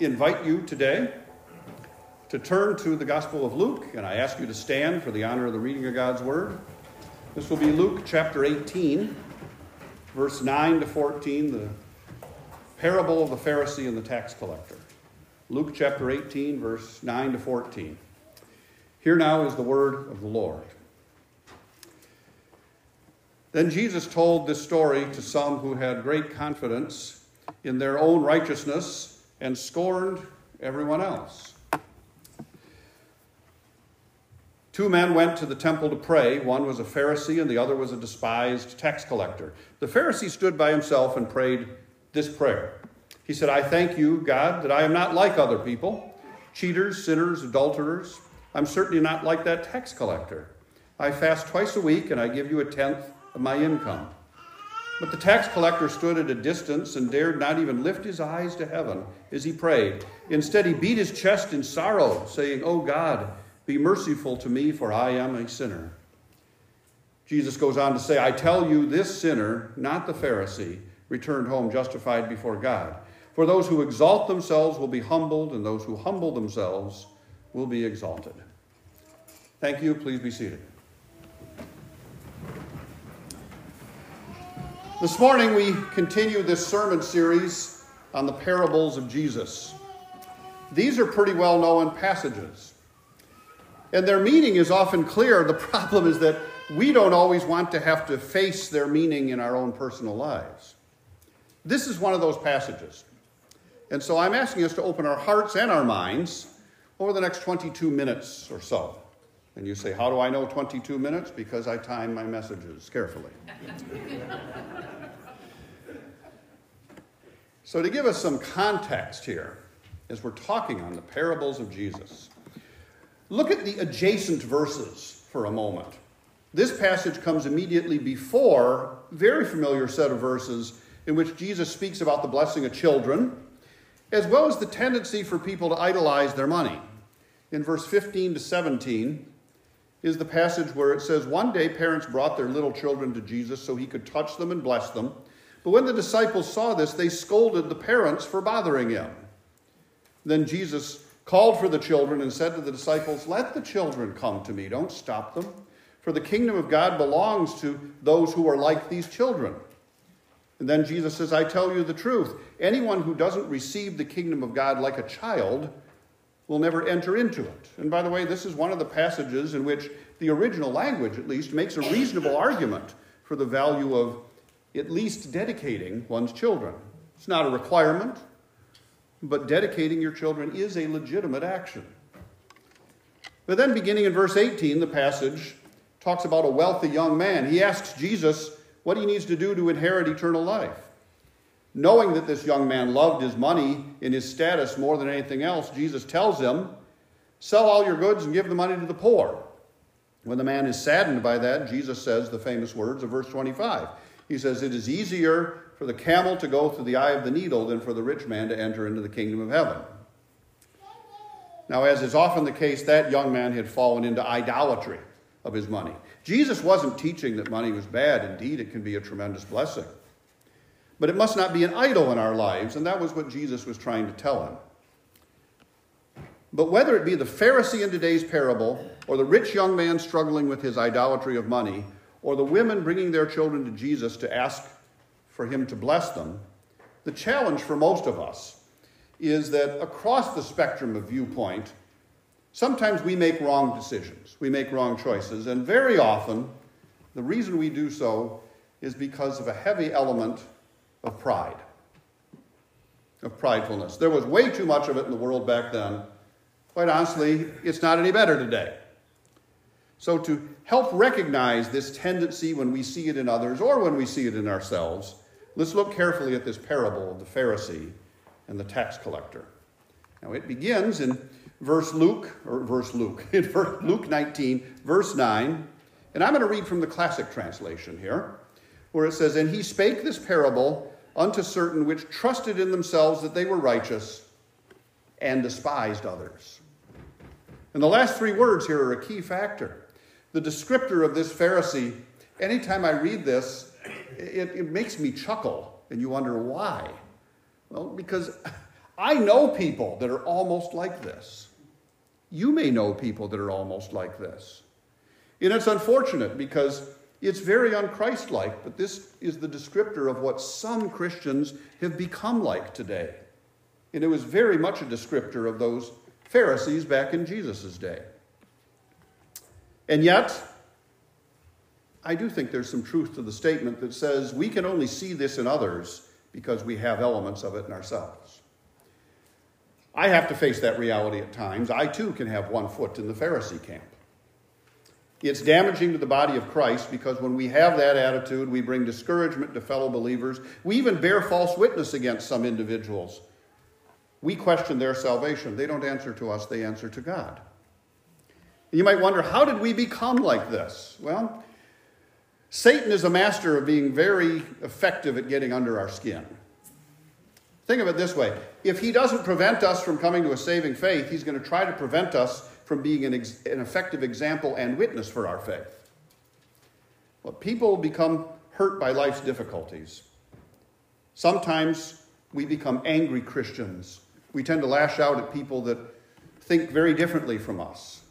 invite you today to turn to the Gospel of Luke, and I ask you to stand for the honor of the reading of God's Word. This will be Luke chapter 18, verse 9 to 14, the parable of the Pharisee and the tax collector. Luke chapter 18, verse 9 to 14. Here now is the word of the Lord. Then Jesus told this story to some who had great confidence in their own righteousness and scorned everyone else. Two men went to the temple to pray. One was a Pharisee and the other was a despised tax collector. The Pharisee stood by himself and prayed this prayer. He said, I thank you, God, that I am not like other people cheaters, sinners, adulterers. I'm certainly not like that tax collector. I fast twice a week and I give you a tenth of my income. But the tax collector stood at a distance and dared not even lift his eyes to heaven as he prayed. Instead, he beat his chest in sorrow, saying, Oh God, be merciful to me, for I am a sinner. Jesus goes on to say, I tell you, this sinner, not the Pharisee, returned home justified before God. For those who exalt themselves will be humbled, and those who humble themselves will be exalted. Thank you. Please be seated. This morning, we continue this sermon series on the parables of Jesus. These are pretty well known passages, and their meaning is often clear. The problem is that we don't always want to have to face their meaning in our own personal lives. This is one of those passages. And so I'm asking us to open our hearts and our minds over the next 22 minutes or so. And you say, How do I know 22 minutes? Because I time my messages carefully. So, to give us some context here, as we're talking on the parables of Jesus, look at the adjacent verses for a moment. This passage comes immediately before very familiar set of verses in which Jesus speaks about the blessing of children, as well as the tendency for people to idolize their money. In verse 15 to 17 is the passage where it says, One day parents brought their little children to Jesus so he could touch them and bless them. But when the disciples saw this, they scolded the parents for bothering him. Then Jesus called for the children and said to the disciples, Let the children come to me, don't stop them. For the kingdom of God belongs to those who are like these children. And then Jesus says, I tell you the truth. Anyone who doesn't receive the kingdom of God like a child will never enter into it. And by the way, this is one of the passages in which the original language, at least, makes a reasonable argument for the value of at least dedicating one's children. It's not a requirement, but dedicating your children is a legitimate action. But then, beginning in verse 18, the passage talks about a wealthy young man. He asks Jesus what he needs to do to inherit eternal life. Knowing that this young man loved his money and his status more than anything else, Jesus tells him, Sell all your goods and give the money to the poor. When the man is saddened by that, Jesus says the famous words of verse 25 he says, It is easier for the camel to go through the eye of the needle than for the rich man to enter into the kingdom of heaven. Now, as is often the case, that young man had fallen into idolatry of his money. Jesus wasn't teaching that money was bad. Indeed, it can be a tremendous blessing. But it must not be an idol in our lives, and that was what Jesus was trying to tell him. But whether it be the Pharisee in today's parable or the rich young man struggling with his idolatry of money, or the women bringing their children to Jesus to ask for him to bless them, the challenge for most of us is that across the spectrum of viewpoint, sometimes we make wrong decisions, we make wrong choices, and very often the reason we do so is because of a heavy element of pride, of pridefulness. There was way too much of it in the world back then. Quite honestly, it's not any better today. So, to help recognize this tendency when we see it in others or when we see it in ourselves, let's look carefully at this parable of the Pharisee and the tax collector. Now, it begins in verse Luke, or verse Luke, in Luke 19, verse 9. And I'm going to read from the classic translation here, where it says, And he spake this parable unto certain which trusted in themselves that they were righteous and despised others. And the last three words here are a key factor the descriptor of this Pharisee, anytime I read this, it, it makes me chuckle, and you wonder why. Well, because I know people that are almost like this. You may know people that are almost like this. And it's unfortunate because it's very unchristlike, but this is the descriptor of what some Christians have become like today. And it was very much a descriptor of those Pharisees back in Jesus' day. And yet, I do think there's some truth to the statement that says we can only see this in others because we have elements of it in ourselves. I have to face that reality at times. I too can have one foot in the Pharisee camp. It's damaging to the body of Christ because when we have that attitude, we bring discouragement to fellow believers. We even bear false witness against some individuals. We question their salvation. They don't answer to us, they answer to God. You might wonder, how did we become like this? Well, Satan is a master of being very effective at getting under our skin. Think of it this way if he doesn't prevent us from coming to a saving faith, he's going to try to prevent us from being an, ex- an effective example and witness for our faith. Well, people become hurt by life's difficulties. Sometimes we become angry Christians. We tend to lash out at people that think very differently from us.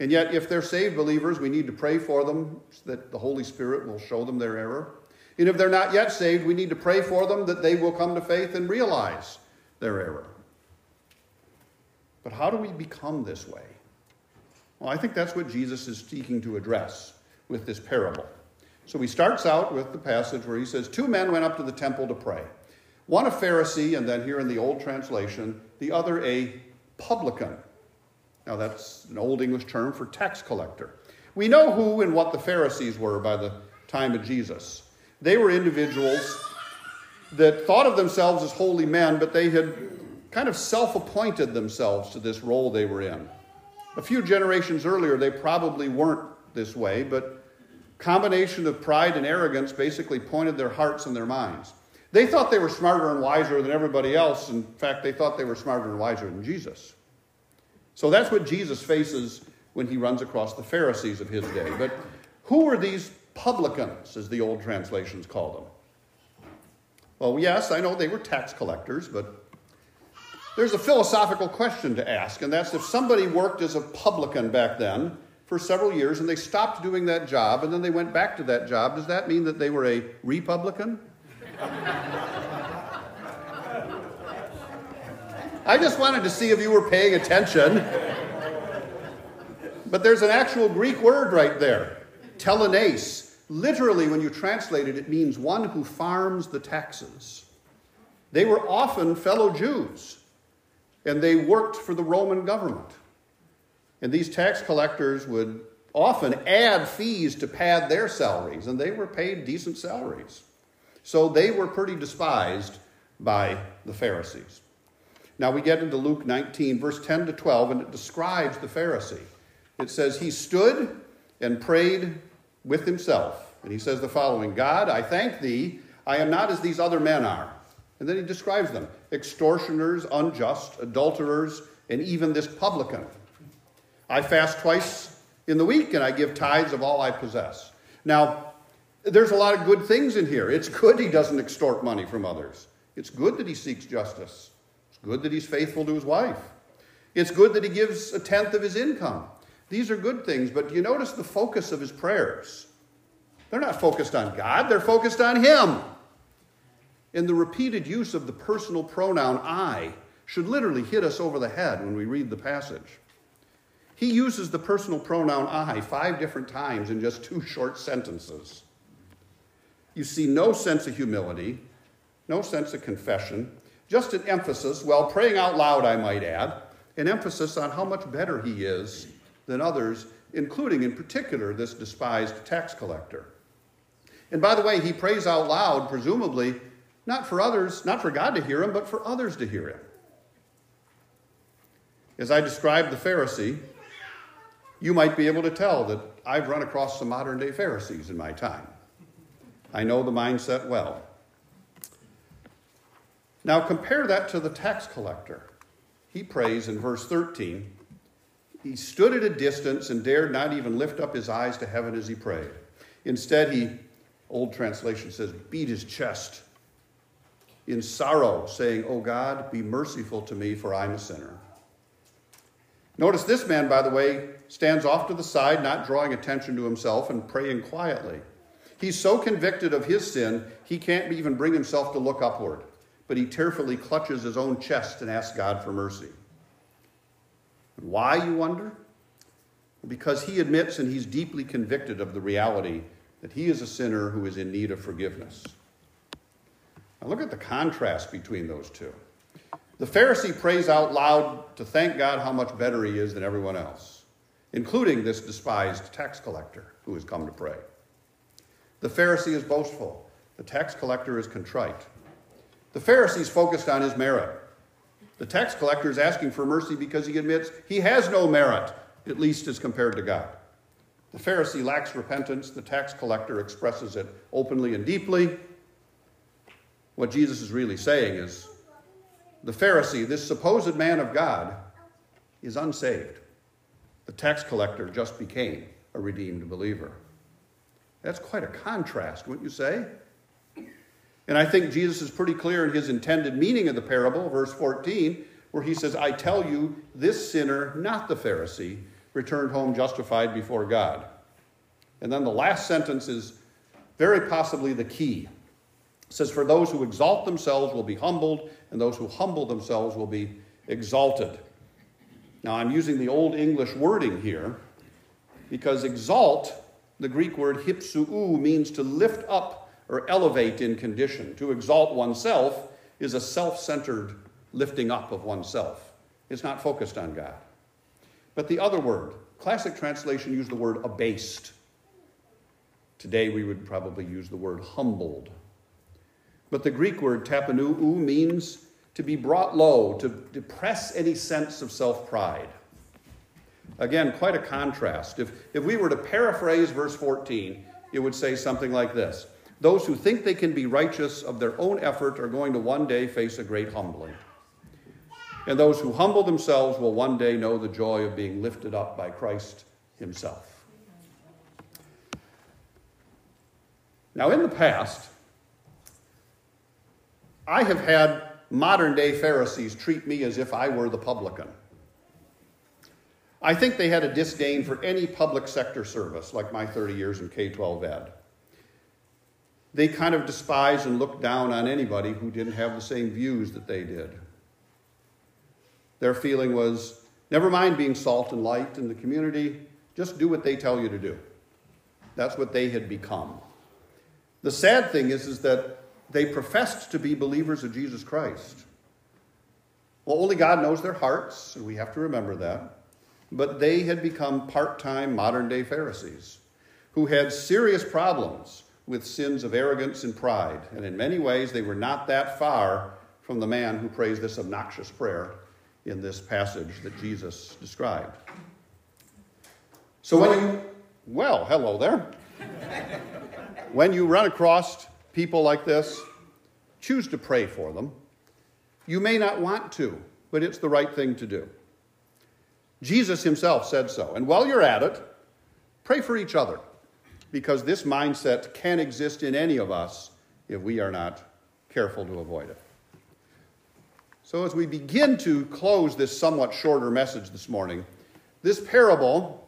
And yet, if they're saved believers, we need to pray for them so that the Holy Spirit will show them their error. And if they're not yet saved, we need to pray for them that they will come to faith and realize their error. But how do we become this way? Well, I think that's what Jesus is seeking to address with this parable. So he starts out with the passage where he says, Two men went up to the temple to pray. One a Pharisee, and then here in the old translation, the other a publican. Now, that's an Old English term for tax collector. We know who and what the Pharisees were by the time of Jesus. They were individuals that thought of themselves as holy men, but they had kind of self appointed themselves to this role they were in. A few generations earlier, they probably weren't this way, but combination of pride and arrogance basically pointed their hearts and their minds. They thought they were smarter and wiser than everybody else. In fact, they thought they were smarter and wiser than Jesus. So that's what Jesus faces when he runs across the Pharisees of his day. But who were these publicans, as the old translations call them? Well, yes, I know they were tax collectors, but there's a philosophical question to ask, and that's if somebody worked as a publican back then for several years and they stopped doing that job and then they went back to that job, does that mean that they were a Republican? I just wanted to see if you were paying attention. But there's an actual Greek word right there, telanais. Literally, when you translate it, it means one who farms the taxes. They were often fellow Jews, and they worked for the Roman government. And these tax collectors would often add fees to pad their salaries, and they were paid decent salaries. So they were pretty despised by the Pharisees. Now we get into Luke 19, verse 10 to 12, and it describes the Pharisee. It says, He stood and prayed with himself. And he says the following God, I thank thee, I am not as these other men are. And then he describes them extortioners, unjust, adulterers, and even this publican. I fast twice in the week and I give tithes of all I possess. Now, there's a lot of good things in here. It's good he doesn't extort money from others, it's good that he seeks justice. It's good that he's faithful to his wife. It's good that he gives a tenth of his income. These are good things, but do you notice the focus of his prayers? They're not focused on God, they're focused on him. And the repeated use of the personal pronoun I should literally hit us over the head when we read the passage. He uses the personal pronoun I five different times in just two short sentences. You see no sense of humility, no sense of confession, just an emphasis, well, praying out loud, I might add, an emphasis on how much better he is than others, including in particular this despised tax collector. And by the way, he prays out loud, presumably, not for others, not for God to hear him, but for others to hear him. As I described the Pharisee, you might be able to tell that I've run across some modern day Pharisees in my time. I know the mindset well. Now compare that to the tax collector. He prays in verse 13 He stood at a distance and dared not even lift up his eyes to heaven as he prayed. Instead, he, old translation says, beat his chest. In sorrow, saying, O God, be merciful to me, for I'm a sinner. Notice this man, by the way, stands off to the side, not drawing attention to himself and praying quietly. He's so convicted of his sin, he can't even bring himself to look upward, but he tearfully clutches his own chest and asks God for mercy. Why, you wonder? Because he admits and he's deeply convicted of the reality that he is a sinner who is in need of forgiveness. Now, look at the contrast between those two. The Pharisee prays out loud to thank God how much better he is than everyone else, including this despised tax collector who has come to pray. The Pharisee is boastful, the tax collector is contrite. The Pharisee is focused on his merit. The tax collector is asking for mercy because he admits he has no merit, at least as compared to God. The Pharisee lacks repentance, the tax collector expresses it openly and deeply. What Jesus is really saying is the Pharisee, this supposed man of God, is unsaved. The tax collector just became a redeemed believer. That's quite a contrast, wouldn't you say? And I think Jesus is pretty clear in his intended meaning of the parable, verse 14, where he says, I tell you, this sinner, not the Pharisee, returned home justified before God. And then the last sentence is very possibly the key. It says, For those who exalt themselves will be humbled, and those who humble themselves will be exalted. Now, I'm using the Old English wording here because exalt, the Greek word hypsuu, means to lift up or elevate in condition. To exalt oneself is a self centered lifting up of oneself, it's not focused on God. But the other word, classic translation used the word abased. Today we would probably use the word humbled. But the Greek word tapanuu means to be brought low, to depress any sense of self pride. Again, quite a contrast. If, if we were to paraphrase verse 14, it would say something like this Those who think they can be righteous of their own effort are going to one day face a great humbling. And those who humble themselves will one day know the joy of being lifted up by Christ Himself. Now, in the past, I have had modern day Pharisees treat me as if I were the publican. I think they had a disdain for any public sector service, like my 30 years in K 12 ed. They kind of despised and looked down on anybody who didn't have the same views that they did. Their feeling was never mind being salt and light in the community, just do what they tell you to do. That's what they had become. The sad thing is, is that they professed to be believers of Jesus Christ. Well, only God knows their hearts, and we have to remember that. But they had become part time modern day Pharisees who had serious problems with sins of arrogance and pride. And in many ways, they were not that far from the man who prays this obnoxious prayer in this passage that Jesus described. So when you, well, hello there. when you run across people like this, choose to pray for them. You may not want to, but it's the right thing to do. Jesus himself said so. And while you're at it, pray for each other, because this mindset can exist in any of us if we are not careful to avoid it. So, as we begin to close this somewhat shorter message this morning, this parable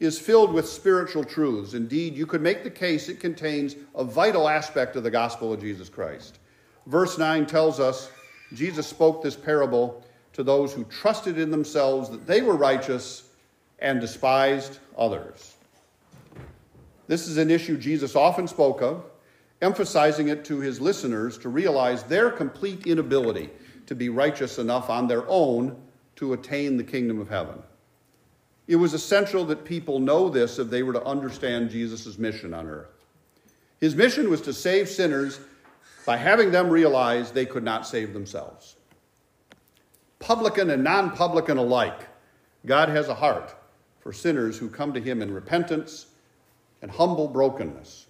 is filled with spiritual truths. Indeed, you could make the case it contains a vital aspect of the gospel of Jesus Christ. Verse 9 tells us Jesus spoke this parable to those who trusted in themselves that they were righteous and despised others. This is an issue Jesus often spoke of, emphasizing it to his listeners to realize their complete inability to be righteous enough on their own to attain the kingdom of heaven. It was essential that people know this if they were to understand Jesus' mission on earth. His mission was to save sinners by having them realize they could not save themselves. Publican and non publican alike, God has a heart for sinners who come to him in repentance and humble brokenness.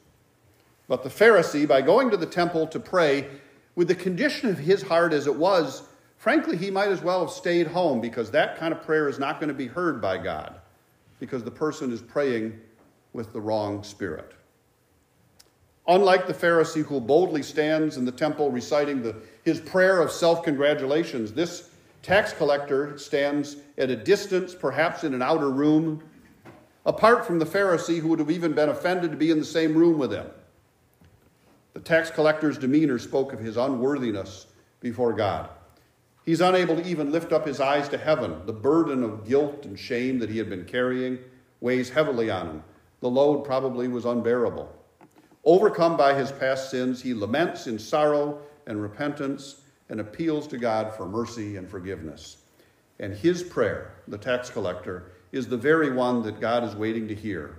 But the Pharisee, by going to the temple to pray, with the condition of his heart as it was, Frankly, he might as well have stayed home because that kind of prayer is not going to be heard by God because the person is praying with the wrong spirit. Unlike the Pharisee who boldly stands in the temple reciting the, his prayer of self congratulations, this tax collector stands at a distance, perhaps in an outer room, apart from the Pharisee who would have even been offended to be in the same room with him. The tax collector's demeanor spoke of his unworthiness before God. He's unable to even lift up his eyes to heaven. The burden of guilt and shame that he had been carrying weighs heavily on him. The load probably was unbearable. Overcome by his past sins, he laments in sorrow and repentance and appeals to God for mercy and forgiveness. And his prayer, the tax collector, is the very one that God is waiting to hear.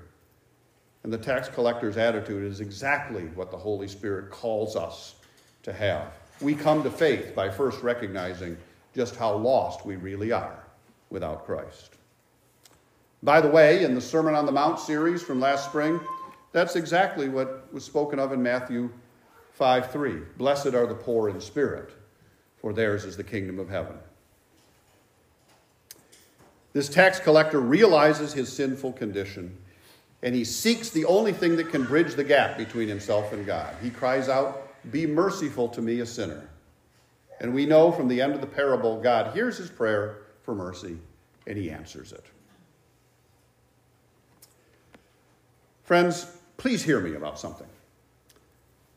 And the tax collector's attitude is exactly what the Holy Spirit calls us to have. We come to faith by first recognizing just how lost we really are without Christ. By the way, in the Sermon on the Mount series from last spring, that's exactly what was spoken of in Matthew 5 3. Blessed are the poor in spirit, for theirs is the kingdom of heaven. This tax collector realizes his sinful condition and he seeks the only thing that can bridge the gap between himself and God. He cries out, be merciful to me, a sinner. And we know from the end of the parable, God hears his prayer for mercy and he answers it. Friends, please hear me about something.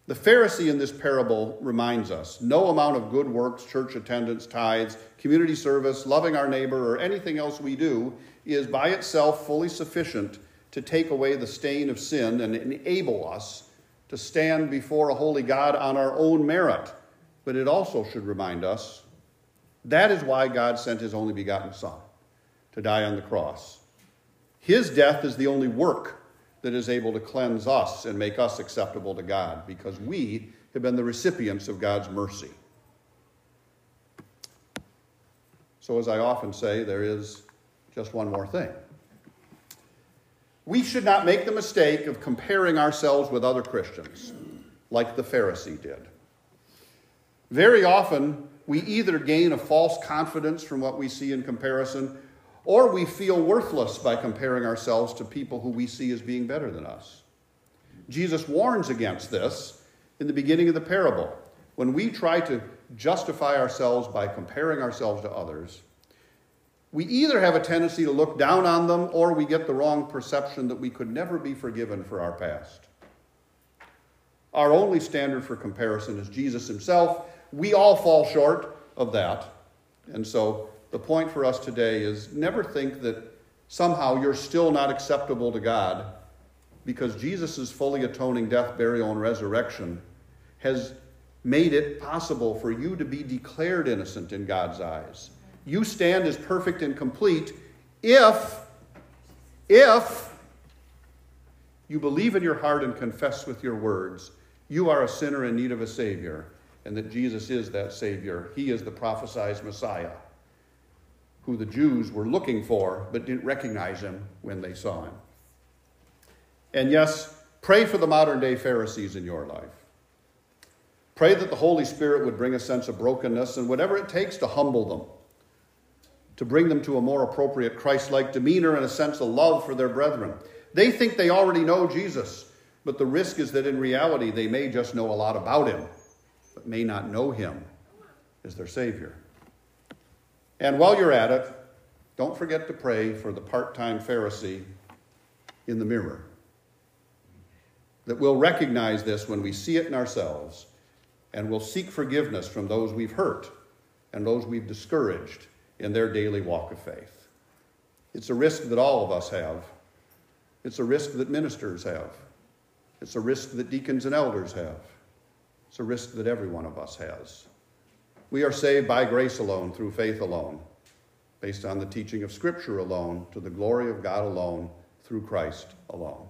The Pharisee in this parable reminds us no amount of good works, church attendance, tithes, community service, loving our neighbor, or anything else we do is by itself fully sufficient to take away the stain of sin and enable us to stand before a holy God on our own merit, but it also should remind us that is why God sent his only begotten Son to die on the cross. His death is the only work that is able to cleanse us and make us acceptable to God because we have been the recipients of God's mercy. So, as I often say, there is just one more thing. We should not make the mistake of comparing ourselves with other Christians, like the Pharisee did. Very often, we either gain a false confidence from what we see in comparison, or we feel worthless by comparing ourselves to people who we see as being better than us. Jesus warns against this in the beginning of the parable. When we try to justify ourselves by comparing ourselves to others, we either have a tendency to look down on them or we get the wrong perception that we could never be forgiven for our past. Our only standard for comparison is Jesus himself. We all fall short of that. And so the point for us today is never think that somehow you're still not acceptable to God because Jesus' fully atoning death, burial, and resurrection has made it possible for you to be declared innocent in God's eyes you stand as perfect and complete if, if you believe in your heart and confess with your words you are a sinner in need of a Savior, and that Jesus is that Savior. He is the prophesied Messiah, who the Jews were looking for but didn't recognize him when they saw him. And yes, pray for the modern day Pharisees in your life. Pray that the Holy Spirit would bring a sense of brokenness and whatever it takes to humble them to bring them to a more appropriate Christ like demeanor and a sense of love for their brethren. They think they already know Jesus, but the risk is that in reality they may just know a lot about him, but may not know him as their Savior. And while you're at it, don't forget to pray for the part time Pharisee in the mirror. That we'll recognize this when we see it in ourselves, and we'll seek forgiveness from those we've hurt and those we've discouraged in their daily walk of faith. It's a risk that all of us have. It's a risk that ministers have. It's a risk that deacons and elders have. It's a risk that every one of us has. We are saved by grace alone, through faith alone, based on the teaching of Scripture alone, to the glory of God alone, through Christ alone.